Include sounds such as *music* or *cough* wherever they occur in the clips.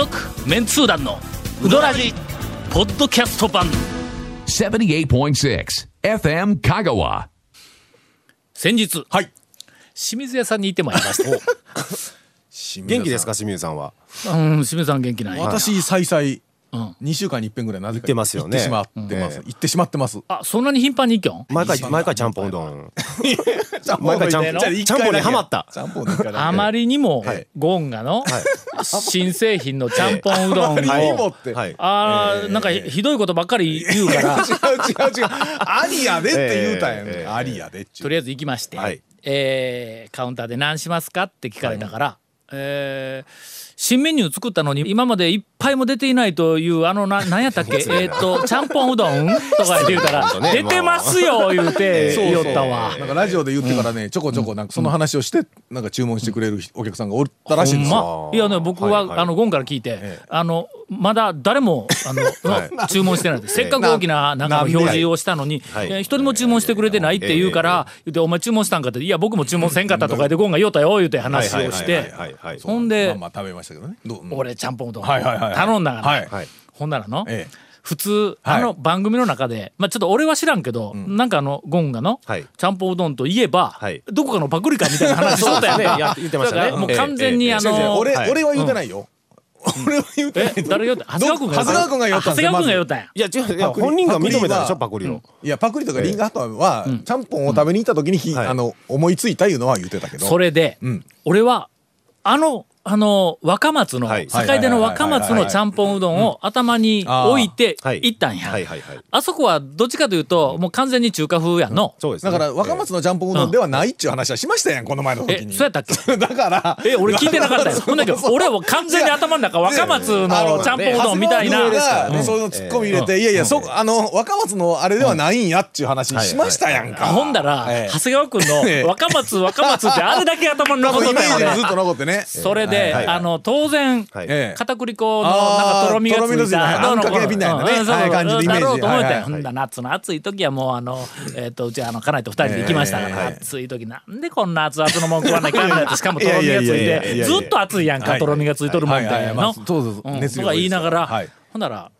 続メンツー団のウドラジポッドキャスト版。78.6 FM Kagawa. 先日はい。清水屋さんに行ってまいりました。*laughs* 元気ですか清水さんは？うん清水さん元気ない私さいさいうん2週間に一遍ぐらいなぜか行ってますよね。行ってしまってますうん。行ってしまってます。あそんなに頻繁に行きょん？毎回毎回ちゃんぽんうどん。*laughs* 毎回ちゃんじゃあちゃんぽんにハマった。あまりにもはい。ゴンガの新製品のちゃんぽんうどんあまりにもをあーなんかひひどいことばっかり言うから。*laughs* 違う違うありやでって言うたんやね。ありやでとりあえず行きまして、はい。えーカウンターで何しますかって聞かれたから、えー新メニュー作ったのに今まで一杯も出ていないというあのな何やったっけ？*laughs* えっとちゃんぽんうどんとか言って言うたら「*laughs* ね出てますよ」*laughs* 言うてそう言おったわ。なんかラジオで言ってからねちょこちょこなんかその話をしてなんか注文してくれるお客さんがおったらしいんですよ。まいやね僕は、はいはい。あのゴンから聞いて、え。あのまだ誰もあの、の *laughs* 注文してないせっかく大きななんかの表示をしたのに、はい。一人も注文してくれてないって言うから、言って「お前注文したんか?」って「いや僕も注文せんかった」とか言ってゴンが言おったよ言うて話をしてはいはいはいはいほんで、まあまあ食べましたけどね。どう？うん。俺ちゃんぽんうどんはいはいはいはい。頼んだから、はいはい。ほんならの、ええ。普通はい。あの番組の中で、まあちょっと俺は知らんけど、なんかあのゴンがの、はい。ちゃんぽんうどんといえば、はい。どこかのパクリかみたいな話しとったよね。言ってましたね。もう完全にええあの、俺はい。俺は言うてないよ俺は言うてない。え誰が言った長谷川君が長谷川君が言った長谷川君が言ったんや。いや違ういやパクリ。本人が認めたでしょパクリを。いやパクリとかリンガーハットはちゃんぽんを食べに行った時にあの思いついたいうのは言ってたけど。それで、ん。俺はあのあの若松の、はい。坂出の若松のちゃんぽんうどんを頭に置いてはい。行ったんや、あそこはどっちかというともう完全に中華風やんの、そうですね。だから若松のちゃんぽんうどんではないっちゅう話はしましたやんこの前の時に。えそうやったっけ？だからえ俺聞いてなかった。よ *laughs* ほんだけど俺は完全に頭の中若松のちゃんぽんうどんみたいな、そのツッコミ入れていやいやそあの若松のあれではないんやっちゅう話しましたやんか。ほんだら、ええ長谷川君の *laughs* 若松若松ってあれだけ頭に残っイとったよね。ずっと残ってね。それで、はいあの当然、片栗粉のなんかとろみがついいた。たあんかけみたいなね。うんそうはい感じのイメージ。だろうと思って、はいはいほんだ夏の暑い時はもうあのえっ、とうちあの家内と二人で行きましたから、ええ暑い時なんでこんな熱々のもん食わないかんのやってしかもとろみがついてずっと熱いやんか、はい。とろみがついとるもんで、はいはいはい。まあのそうそうそう。うん熱量とか言いながら、はい。ほんなら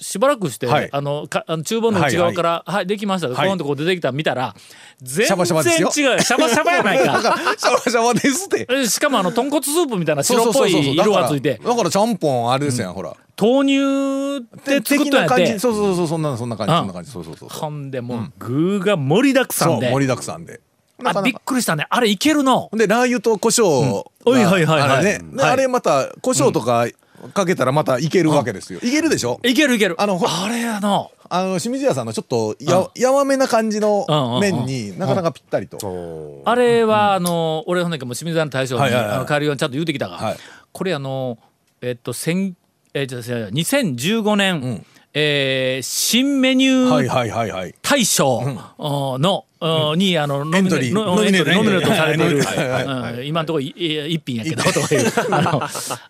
しばらくして、はい。あのかあの厨房の内側から「はい、できました」はい。ポンとこう出てきた。の見たら全然よ。違うシャバシャバやないか。*laughs* シャワシャワですって。えしかもあの豚骨スープみたいな白っぽい色がついて。だからちゃんぽんあれですやんほら。豆乳で作ったんやって。そうそうそうそんなそんな感じうん。そんな感じ。そうそうそうほんでもう具が盛りだくさんで。盛りだくさんで。あびっくりしたね。あれいけるの。でラー油と胡椒うん。はいはいはいはい。あれね。ではい。あれまた胡椒とかかけたらまたいけるわけですよ。いけるでしょ？いけるいける。あのほあれやのあの清水屋さんのちょっとややわめな感じの麺になかなかぴったりと。おあれはあの俺ほんだけもう清水屋の大将にはいはいはい。あの帰るようにちゃんと言うてきたがはい。これあのえっと千えじゃあ2015年えー新メニューはいはいはいはい。大賞の、うんにあのノミネートノミネートされてい。る今のところ一品やけどとかいう。あ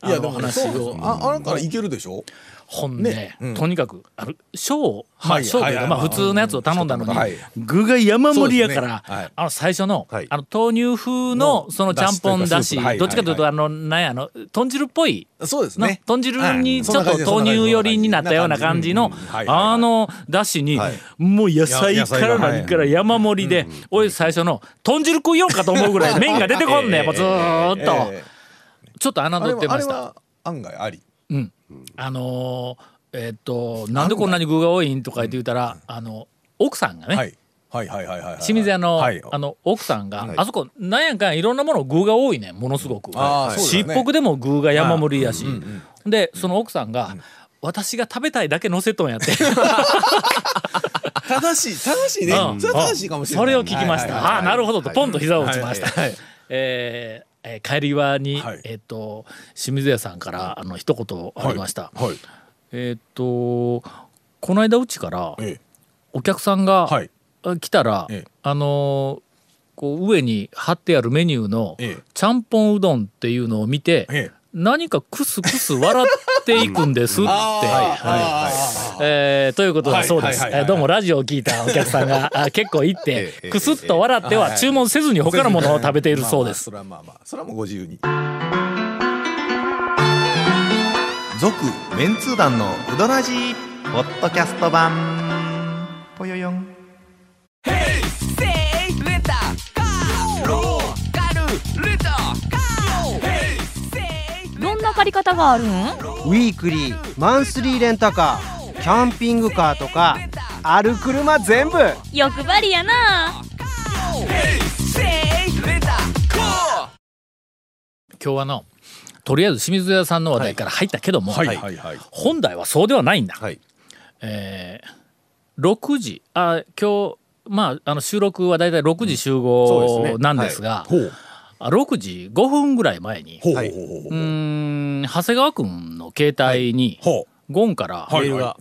のいやでも話をああなたらいけるでしょ？ほん。で、とにかくあの小まはいあ小というか、まあ普通のやつを頼んだのに、はい具が山盛りやから、あの最初の,、はい。あの豆乳風のそのちゃんぽんだし、どっちかというと、はいあのなんやあの豚汁っぽいのそうですね。豚汁にちょっと豆乳寄りになったような感じのあのだしにはい。もう野菜から何から山盛りで俺最初の豚汁食いようかと思うぐらい *laughs* 麺が出てこんねんもうずーっと。えちょっと侮ってました。はあれは案外あり。うん、あのーえーっとなんでこんなに具が多いんとか言って言ったら、あの奥さんがね、はい。はいはいはいはいはい清水屋の,、はい。あの奥さんが、あそこなんやかんやいろんなもの具が多いねものすごく、あーそうしっぽくでも具が山盛りやし、でその奥さんが、私が食べたいだけ乗せとんやって。*laughs* 正しい正しいね。うん。それは正しいかもしれないそれを聞きました、ああなるほどとポンと膝を打ちました、はえーえー帰り際に、はい。えーっと清水屋さんからあの一言ありました、はい。えーっとこの間うちからえお客さんが、来たら、ええ。あのーこう上に貼ってあるメニューのええ。ちゃんぽんうどんっていうのを見て、ええ何かクスクス笑っていくんですって。*laughs* はいえーということだそうです、はどうもラジオを聞いたお客さんが *laughs* あ結構行っええてクスッと笑っては注文せずに他のものを食べているそうです。まあまあそれはまあまあそれはもうご自由に。続メンツー団のウドラジーポッドキャスト版。ぽよよん借り方があるん？ウィークリーマンスリーレンタカーキャンピングカーとかある車全部。欲張りやな。今日はのとりあえず清水屋さんの話題から入ったけども、はいはいはい。本来はそうではないんだ、はい。えー、6時あ今日まああの収録はだいたい6時集合ですね。なんですが、ほう。あ6時5分ぐらい前にはいうん長谷川君の携帯に、ゴンからはいメールが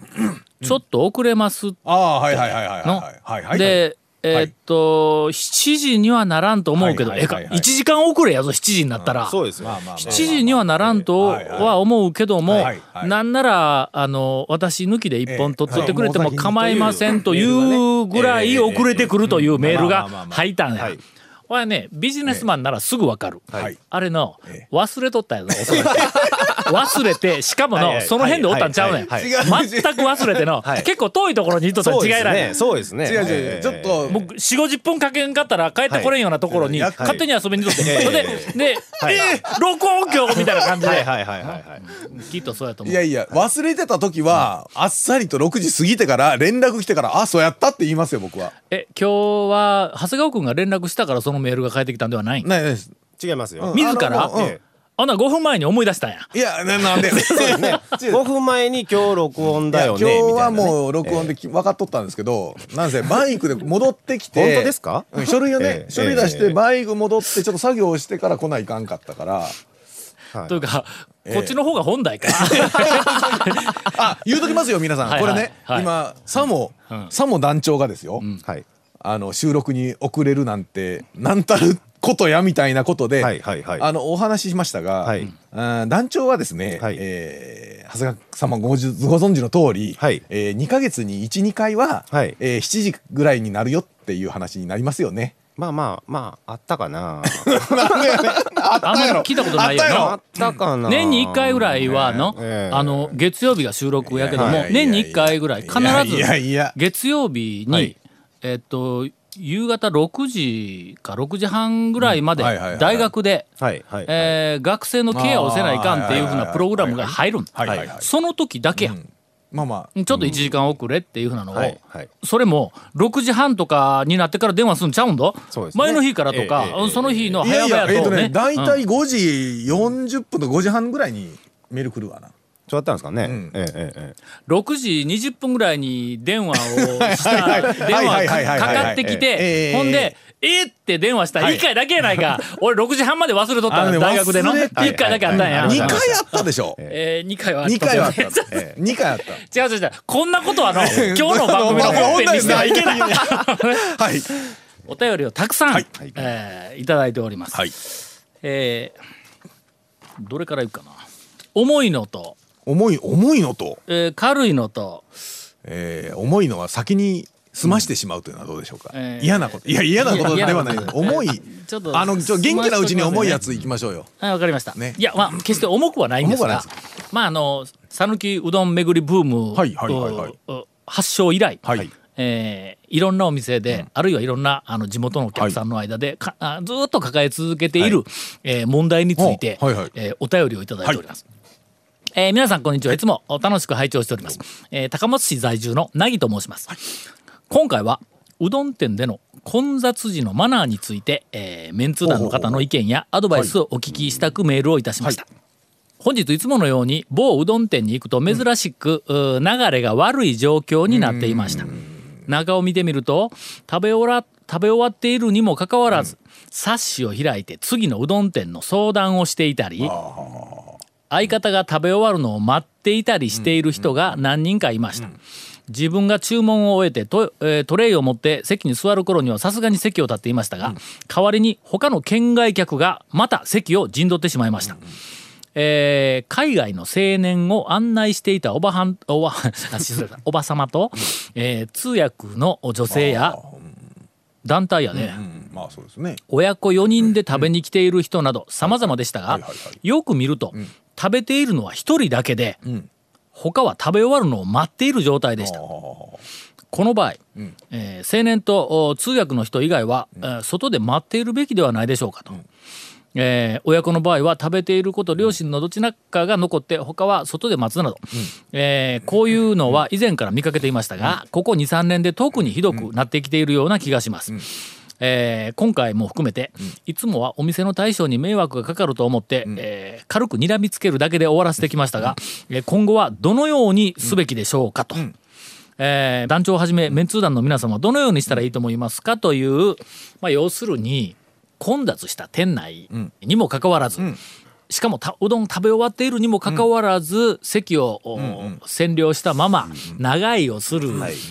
ちょっと遅れますああはいはいはいはいはいの。はいはいはい。で、えーっと7時にはならんと思うけど、はいはいはいはい。えか1時間遅れやぞ7時になったら。そうですよ。まあまあまあ7時にはならんとは思うけども、はいはいはい。なんならあの私抜きで一本取っとってくれてもええ。構いませんというぐらい遅れてくるというメールが入ったんや。はい。これはねビジネスマンならすぐわかる。はい。あれのえ。忘れとったやぞおそらく *laughs* 忘れてしかものその辺でおったんちゃうねん。全く忘れてのはい。結構遠いところにいっとったら違いないそうですね。違う違うちょっと。もう4 5 0分かけんかったら帰ってこれんようなところにはい。勝手に遊びに行っとって、はいそれでで、えー録音今日みたいな感じで、はいはいはい。きっとそうやと思いうやいや忘れてた時はあっさりと6時過ぎてから連絡来てからあそうやったって言いますよ僕は。え今日は長谷川君が連絡したからそのメールが返ってきたんではないないです。違いますよ。自ら？ううん。えあんな5分前に思い出したんや。いやななんで *laughs* そうですね *laughs* 5分前に今日録音だよね。今日はもう録音でき分かっとったんですけど、なんせバイクで戻ってきて本当ですか？うん書類をね、*laughs* ええ書類出しええてバイク戻ってちょっと作業してから来ないかんかったから。はい。というか、こっちの方が本題か。あ言うときますよ皆さん、はいはい。これね、はい。今さも、ん。さも団長がですよ、はい。あの収録に遅れるなんてなんたることやみたいなことで、はいはいはい。あのお話ししましたが、はい。あー団長はですね、はい。えー長谷川様ごじご存知の通り、はい。え2か月に12回は、はい。えー7時ぐらいになるよっていう話になりますよね。まあまあまあ、あったかな。あんまり聞いたことないよあったやろ。なあったかな。年に1回ぐらいはの、え。えあの月曜日が収録やけども年に1回ぐらい必ずいやいやいや。月曜日に、はい。えっと夕方6時か6時半ぐらいまで大学で、学生のケアをせないかんっていうふうなプログラムが入るんその時だけや、まあまちょっと1時間遅れっていうふうなのを、はいはい。それも6時半とかになってから電話するんちゃうんだ、ね。前の日からとか、ええええその日のあ。いや早々とね。いやえっ、とね大うん。体5時40分と5時半ぐらいにメール来るわな。そうだったんですかね？ん。えええええ6時20分ぐらいに電話をしたはいはい電話はいはい。はいかかってきえてえほんで「えっ?」って電話したはい。1回だけやないか。*laughs* 俺6時半まで忘れとったあのねの大学での。忘れて1回だけあったんや。2回あったでしょ？えー、2回はあった。2回はあった。違 *laughs* ええ。2回あった。う違う違う。こんなことはの今日の番組の本編にしてはいけない。*laughs* はい。お便りをたくさん、はい。えーいただいております、はい。えーどれからいくかな。重いのと、重い重いのと、えー軽いのとえー重いのは先に済ましてしまうというのはどうでしょうか？えー嫌なこと。いや嫌なことではない重い。ちょっとあのちょ元気なうちに重いやつ済いきましょうよ。はい、わかりました。ねいや、まあ、決して重くはないんですがまあ、あの、讃岐うどん巡りブーム、はいはいはいはいうう発祥以来、はい。えーいろんなお店で、あるいはいろんなあの地元のお客さんの間で、かあずーっと抱え続けている、えー問題について、はいはいえーお便りをいただいております。えー皆さんこんにちは。いつも楽しく拝聴しております、えー高松市在住のなぎと申します、今回はうどん店での混雑時のマナーについて、えーメンツー団の方の意見やアドバイスをお聞きしたくメールをいたしました、本日いつものように某うどん店に行くと珍しく、うー流れが悪い状況になっていました。中を見てみると食べ終わ食べ終わっているにもかかわらず、冊子を開いて次のうどん店の相談をしていたり相方が食べ終わるのを待っていたりしている人が何人かいました。自分が注文を終えてト,、えートレイを持って席に座る頃にはさすがに席を立っていましたが、代わりに他の県外客がまた席を陣取ってしまいました。えー海外の青年を案内していたおばはんおば *laughs* おば様と、えー通訳の女性や団体やね、うんまあそうですね。親子4人で食べに来ている人など様々でしたがよく見ると食べているのは一人だけで、他は食べ終わるのを待っている状態でした。この場合、えー青年とお通訳の人以外は、えー外で待っているべきではないでしょうかと。えー親子の場合は食べていること両親のどちらかが残って他は外で待つなど、えーこういうのは以前から見かけていましたが、ここ23年で特にひどくなってきているような気がします。えー今回も含めて、いつもはお店の大将に迷惑がかかると思って、えー軽く睨みつけるだけで終わらせてきましたが、えー今後はどのようにすべきでしょうかと。えー団長をはじめメンツー団の皆様はどのようにしたらいいと思いますかという、まあ、要するに混雑した店内にもかかわらず、しかもたうどん食べ終わっているにもかかわらず、席を、お占領したまま長居をする、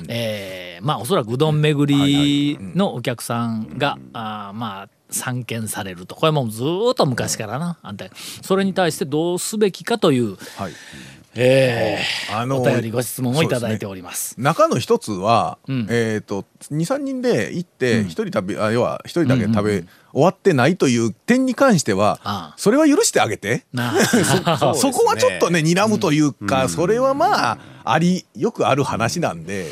えーまあおそらくうどん巡りのお客さんが、あーまあ散見されると。これもうずーっと昔からなあんたそれに対してどうすべきかという、はいえーあのお便りご質問をいただいております。中の一つは、ん。えっ、と23人で行って一人食べ、あ要は一人だけ食べ終わってないという点に関しては、ああ。それは許してあげて。なあ。*laughs* *laughs* そこはちょっとね睨むというか、それはまあありよくある話なんで。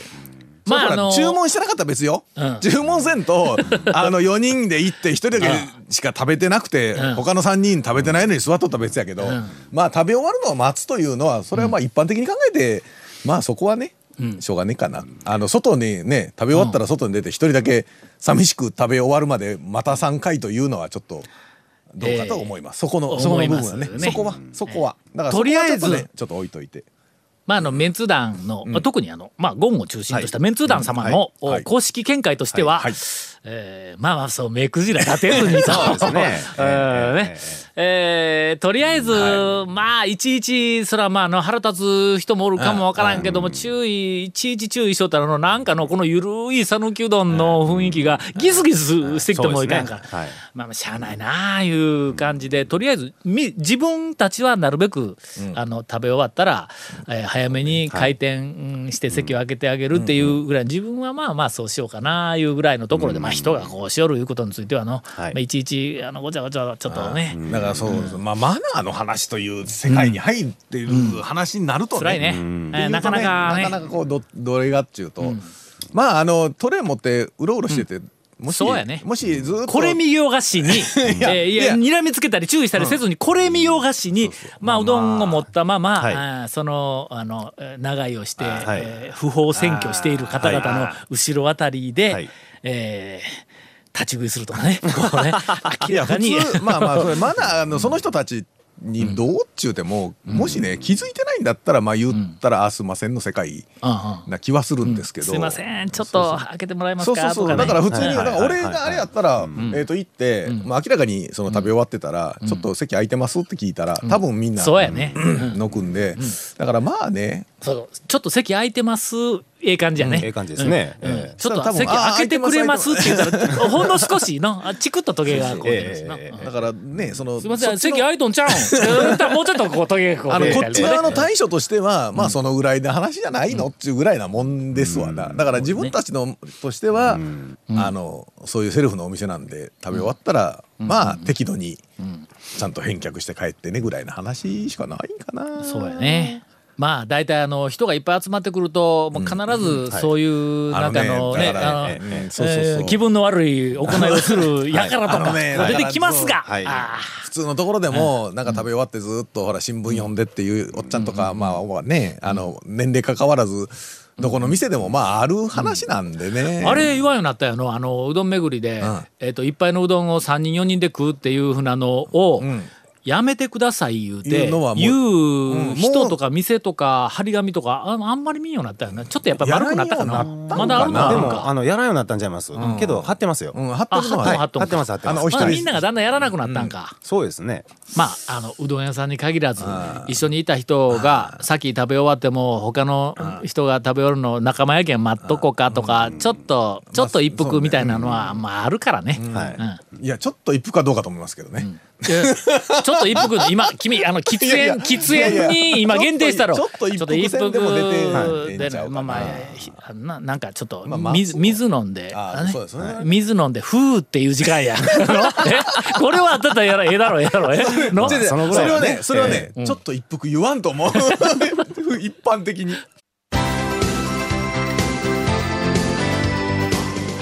まああの注文してなかったら別よ、うん。注文せんと *laughs* あの4人で行って1人だけしか食べてなくて、うん。他の3人食べてないのに座っとったら別やけど、ん。まあ食べ終わるのを待つというのはそれはまあ一般的に考えて、まあそこはね、しょうがねえかな。あの外にね食べ終わったら外に出て1人だけ寂しく食べ終わるまでまた3回というのはちょっとどうかと思います、そこのそこの部分はね。ね。そこはそこは。だからとりあえずねちょっと置いといて。まあ、あのメンツー団の、まあ特にあの、まあ、ゴンを中心としたメンツー団様の、公式見解としては、はえーまあまあそう目くじら立てずにと。そうですね。う *laughs* んねえーとりあえず、まあいちいちそれはまああの腹立つ人もおるかもわからんけども、注意いちいち注意しとったらあのなんかのこのゆるい讃岐うどんの雰囲気がギスギスしてきてもいかんか。ら、ね。はい。まあまあしゃあないなあいう感じでとりあえずみ自分たちはなるべく、あの食べ終わったら、えー早めに開店して席を空けてあげるっていうぐらい、自分はまあまあそうしようかなあいうぐらいのところで、まあ人がこうしよるいうことについてはの、はい。まあ、いちいちあのごちゃごちゃちょっとね、だからそうです、まあマナーの話という世界に入っている話になるとね、ね、なかなかね。なかなかこうどどれがっちゅうと、まああのトレー持ってうろうろしてて、もしそうやね。もしずっと。これ見よがしに。やえーいやいや。睨みつけたり注意したりせずに、これ見よがしに、まあうどんを持ったまま、はい。あーそのあのえー長居をして、はい。えー不法占拠している方々の後ろあたりで、はい。えー立ち食いするとかね。*laughs* こうね。まあまあそれマナーのその人たちにどうっちゅうても、もしね気づいてないんだったらまあ言ったら、あすいませんの世界うんうんな気はするんですけど、すいません。ちょっと開けてもらえますそうそうそう、ね。だから普通に、はい。だから俺があれやったら、ん。えっ、と行って、まあ明らかにその食べ終わってたら、ちょっと席空いてますって聞いたら、多分みんな、そうやね、のくんで、だからまあね、そうちょっと席空いてます。ええ感じやね、ええ感じですね。うん。ええ。ちょっと席開けてくれますって言ったら *laughs* ほんの少しのあチクッとトゲがこうええうん。だからね、その、すいません席空いとんちゃうん？うんもうちょっとこうトゲがこうあのこっち側のね対処としては、まあそのぐらいの話じゃないのっていうぐらいなもんですわな、だから自分たちのとしては、あのそういうセルフのお店なんで食べ終わったら、まあ適度にちゃんと返却して帰ってねぐらいの話しかないんかな。そうやねまあ大体あの人がいっぱい集まってくるともう必ずそういうなんかあのねあの気分の悪い行いをするやからとか出てきますが。普通のところでもなんか食べ終わってずっとほら新聞読んでっていうおっちゃんとかまあねあの年齢関わらずどこの店でもまあある話なんでね。ーあれ言わんようになったよのあのうどん巡りでん。えっと一杯のうどんを3人4人で食うっていうふうなのをんやめてください言うて言う人とか店とか張り紙とかああんまり見んようになったよなちょっとやっぱ丸くなったかな。やらんようになったんかな。まだあるのあであのやらんようになったんちゃいます？けど貼ってますよ。うん、貼ってあるのは、貼ってます貼ってます。みんながだんだんやらなくなったんか、そうですね。まああのうどん屋さんに限らず一緒にいた人が先食べ終わっても他の人が食べ終わるの仲間やけん待っとこうかとかちょっとちょっと一服みたいなのはまああるからね。い。やちょっと一服かどうかと思いますけどね。でちょっと一服今君あの喫いやいや。煙喫煙に今限定したろ。ちょっとちょっと一服でも出てまあまあひななんかちょっと水水飲んであねそうですね。水飲んでふーっていう時間や。*laughs* えこれはあったらやらええだろええだろえ *laughs* の？そのぐそれはねねそれはねちょっと一服言わんと思う。*laughs* 一般的に。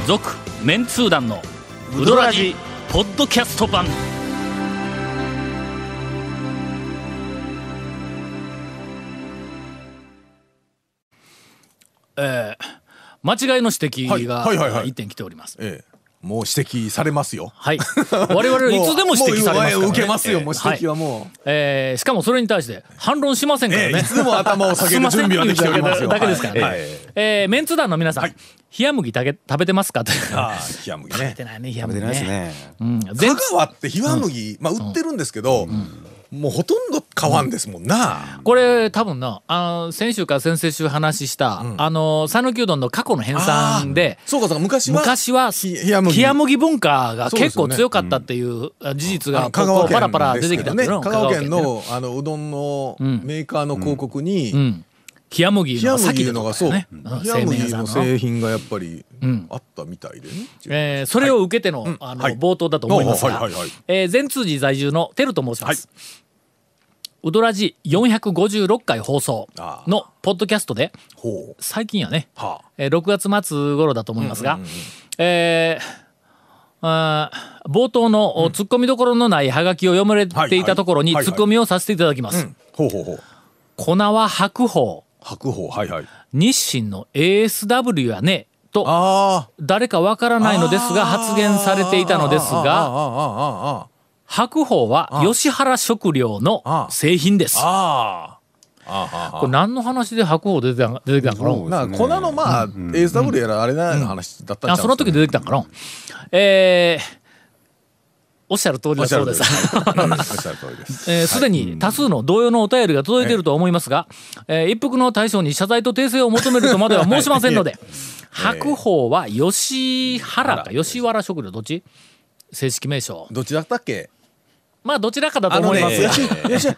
続メンツー団のウドラジポッドキャスト版えー、間違いの指摘がはいはいはいはい一点来ております。ええもう指摘されますよはい。*laughs* 我々いつでも指摘されますから、ね。受けますよもう指摘ははいもうえーしかもそれに対して反論しませんからね。ええいつでも頭を下げる準備はできておりますよだけですからね。はいえーメンツ団の皆さん、はい冷麦食べ食べてますか？と。ああ冷麦ね *laughs* 食べてないね冷麦食べてないですね。ね。うん、全香川って冷麦、まあ売ってるんですけど、もうほとんど買わんですもんな、これ多分なあの先週か先々週話した、あの讃岐うどんの過去の編纂でそうかそうか昔は昔はひ冷麦文化が結構強かったっていうあ事実あがこうの香川県パラパラ出てきたんですけどね香川県ねのあのうどんのん。メーカーの広告に、うん冷麦冷の先のがそう、ね、冷麦の製品がやっぱりん。あったみたいでね、えーそれを受けての,、あのはい。冒頭だと思いますが、善通寺在住のテルと申します。ウドラジ456回放送のポッドキャストで最近やね、はあ。えー6月末頃だと思いますが、えーあー冒頭のおツッコミどころのないハガキを読まれていたところにツッコミをさせていただきます。粉は白鵬白鵬。はいはい。日清の ASW やね。とあ誰かわからないのですが発言されていたのですがああああああ白鵬は吉原食料の製品です。ああああこれ何の話で白鵬出てたん出てきたんかな？そうなんか粉のまあ、ASW やらあれなの話だったんちゃうあその時出てきたんかな？えーおっしゃる通りだそうです。す。*laughs* でに多数の同様のお便りが届いていると思いますが、えー一服の大将に謝罪と訂正を求めるとまでは申しませんので、*laughs* 白鵬は吉原か吉原食料どっち？正式名称。どっちだったっけ？まあどちらかだと思います。が、*laughs* 吉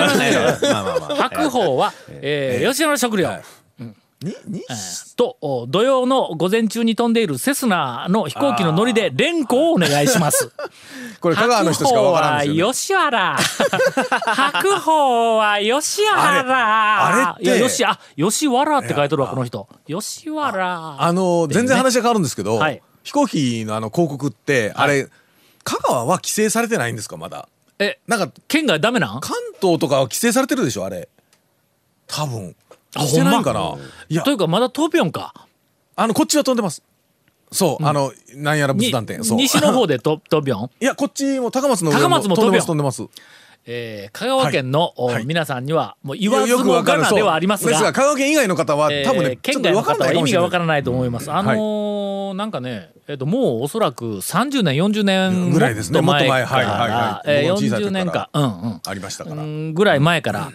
原ねまあまあまあ。白鵬は、えー吉原食料、とお土曜の午前中に飛んでいるセスナの飛行機の乗りで連呼をお願いします。*laughs* これ香川の人しかわからんですよ、ね、吉原。白鵬は吉原。あれあれって吉、あ、吉原って書いてるわ、この人。吉原。あの全然話が変わるんですけど、はい飛行機のあの広告ってあれ、香川は規制されてないんですかまだ？え、なんか県外ダメなん？関東とかは規制されてるでしょあれ多分あしてないんかほないや。というか、まだ飛びよんか。あのこっちは飛んでます。そう、あのなんやら仏に壇店。そう。西の方でと飛びよん。いやこっちも高松の上高松も飛んでます飛んでます。えー香川県の、皆さんには、もう言わずもがなではありますですがが、香川県以外の方は、えー多分ね県外の方は意味がわからないと思います。あのーなんかね、えっ、ともうおそらく30年40年ぐらいですね。もっと前。はいはいかはい。ら、えー僕の小さい時40年か。間、うんうん。ありましたから、うんぐらい前から、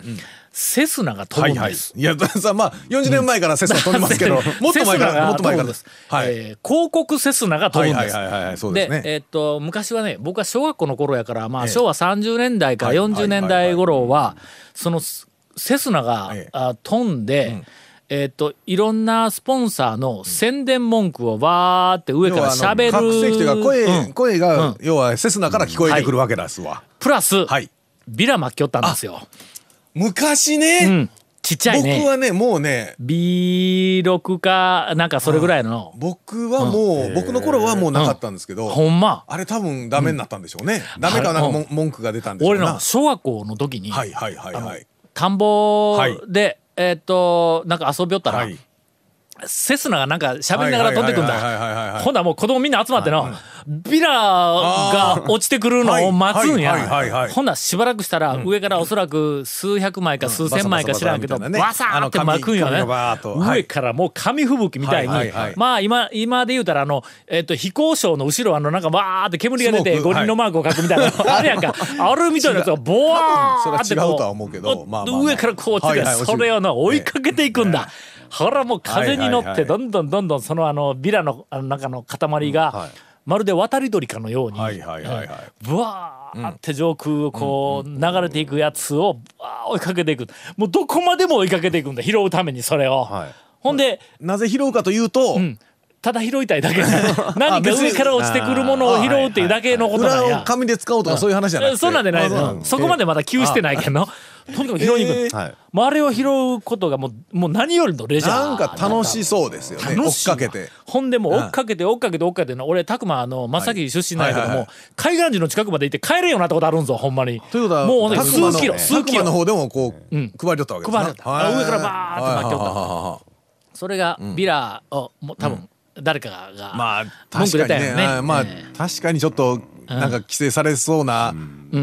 セスナが飛ぶんはいはい。です。いや *laughs* さまあ40年前からセスナ飛んでますけど、*laughs* もっと前からもっと前からです。はい、えー広告セスナが飛はいぶんです。でえーっと昔はね僕は小学校の頃やから、まあ、ええ。昭和30年代からはい。40年代頃はそのスセスナが、ええ。あ飛んで、えーっといろんなスポンサーの宣伝文句をわーって上からしゃべる。声うか声、うん。声が、要はセスナから聞こえてくるわけですわ、プラス、はい。ビラ巻きよったんですよ。昔ね、うん、ちっちゃいね。僕はねもうね B6 かなんかそれぐらいの、僕はもう、僕の頃はもうなかったんですけど、ほんま。あれ多分ダメになったんでしょうね、ダメかなんか文句が出たんでしょうな。俺の小学校の時に、はいはいはいはい。田んぼはい。で、えーっとなんか遊びよったら、はい。セスナがなんか喋りながら飛んでくんはいはいはいはいはいはいだほんならもう子供みんな集まっての、ビラが落ちてくるのを待つんや、ほんならしばらくしたら上からおそらく数百枚か数千枚か知らんけど、バサーって巻くんよね。上からもう紙吹雪みたいに、まあ今今で言うたらあの、えっと飛行ショーの後ろあのなんかバーって煙が出て五輪のマークを書くみたいな、*laughs* あれやんか。あれみたいなやつがボワーって上からこう落ちて、それをの追いかけていくんだ、ほらもう風に乗ってどんどんどんどんそのあのビラのあの中の塊が、まるで渡り鳥かのように、はいはいはいはい。ブワーって上空をこう流れていくやつをブワー追いかけていく。もうどこまでも追いかけていくんだ拾うためにそれを、はい。ほんで、なぜ拾うかというと、うん、ただ拾いたいだけ *laughs* 何か上から落ちてくるものを拾うっていうだけのことなんや。裏を紙で使おうとかそういう話じゃなくて。そんなんでないそこまでまだ急してないけどとにかく拾いに行く、はい。もうあれを拾うことがもうもう何よりのレジャー。なんか楽しそうですよね。追っかけて。ほんでもう追っかけて追っかけて追っかけての俺拓磨あの正木出身なんやけどもはいはいはい。海岸地の近くまで行って帰れんようになったことあるんぞほんまに。ということはもう数キロ数キロ。の方でもこう、うん。配りよったわけですな配りよった。あ上からバーッと巻きよった。それがビラをもう多分誰かがまあ文句確かにね。出たよね。あまあ、え。確かにちょっとなんか規制されそうな、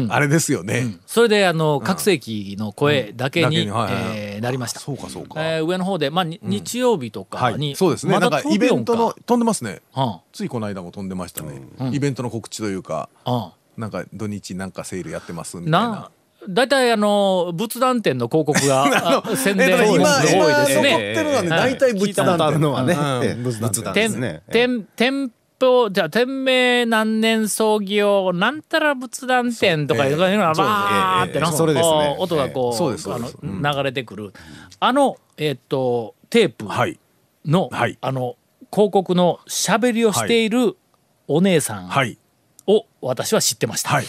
あれですよね、それであの覚醒器の声だけになりました。そうかそうか、えー上の方でまあに日曜日とかはい。にそうですね、なんかイベントの飛飛んでますね。ついこの間も飛んでましたね、うん。イベントの告知というかうなんか土日なんかセールやってますみたいな。な大体あの仏壇店の広告が *laughs* あ宣伝多い今残っですね。てるのはね大体仏聞いたことあるのはね。仏壇ですね。店店舗じゃあ店名何年創業なんたら仏壇店とかいうのがバーってのええそれですね。音がこう,、あの流れてくる。あのえっとテープはい。の、はい。あの広告の喋りをしているお姉さんはい。を私は知ってました。はい。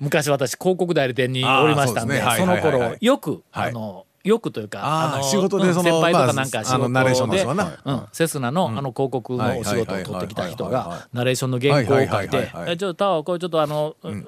昔私広告代理店におりましたんでその頃よく、はい。あのよくというかあーの仕事でそのうん先輩とまあかなんか仕あのナレーション事でですわなうん。セスナのあの広告のお仕事を取ってきた人がナレーションの原稿を書いはいはいてはいはいはい。え「ちょっとタワーこれちょっとあのうん。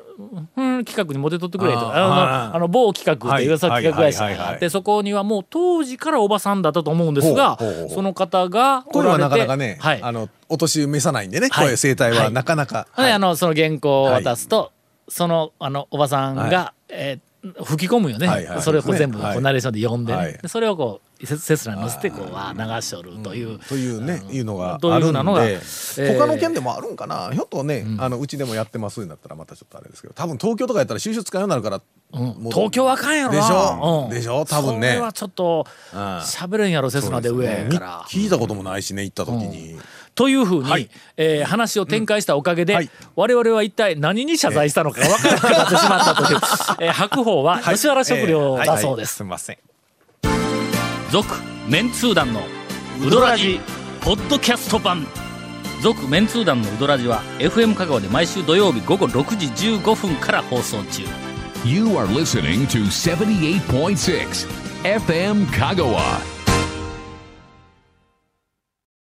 企画にモテ取ってくれ」とかあのあの某企画っていうさはい企画会社はいはいはいはい。があってそこにはもう当時からおばさんだったと思うんですがその方がこれはなかなかね、てはい。あのお年召さないんでね、はい。声声帯はなかなか、ではい。あのその原稿を渡すと、そのあのおばさんが、はえー吹き込むよね、はいはい。それをこう全部こうナレーションで読んでね、はい。でそれをこうせセスナに載せてこう流しとるという、というね、いうのがあるんで、ふうなのがえー。他の県でもあるんかな？ひょっとね、あのうちでもやってますになったらまたちょっとあれですけど。多分東京とかやったら収集使うようになるから、うん。東京はあかんやろな。でしょ、うん。でしょ？多分ね。それはちょっとうん。喋れんやろセスナで上から。聞いたこともないしね行った時に、というふうに、はい。えー話を展開したおかげで、はい。我々は一体何に謝罪したのか分からなくなってしまったという、*laughs* えー白鵬は吉原食料だそうです。すみません。続メンツー団のウドラジポッドキャスト版。続メンツー団のウドラジは FM 香川で毎週土曜日午後6時15分から放送中。You are listening to 78.6 FM Kagawa.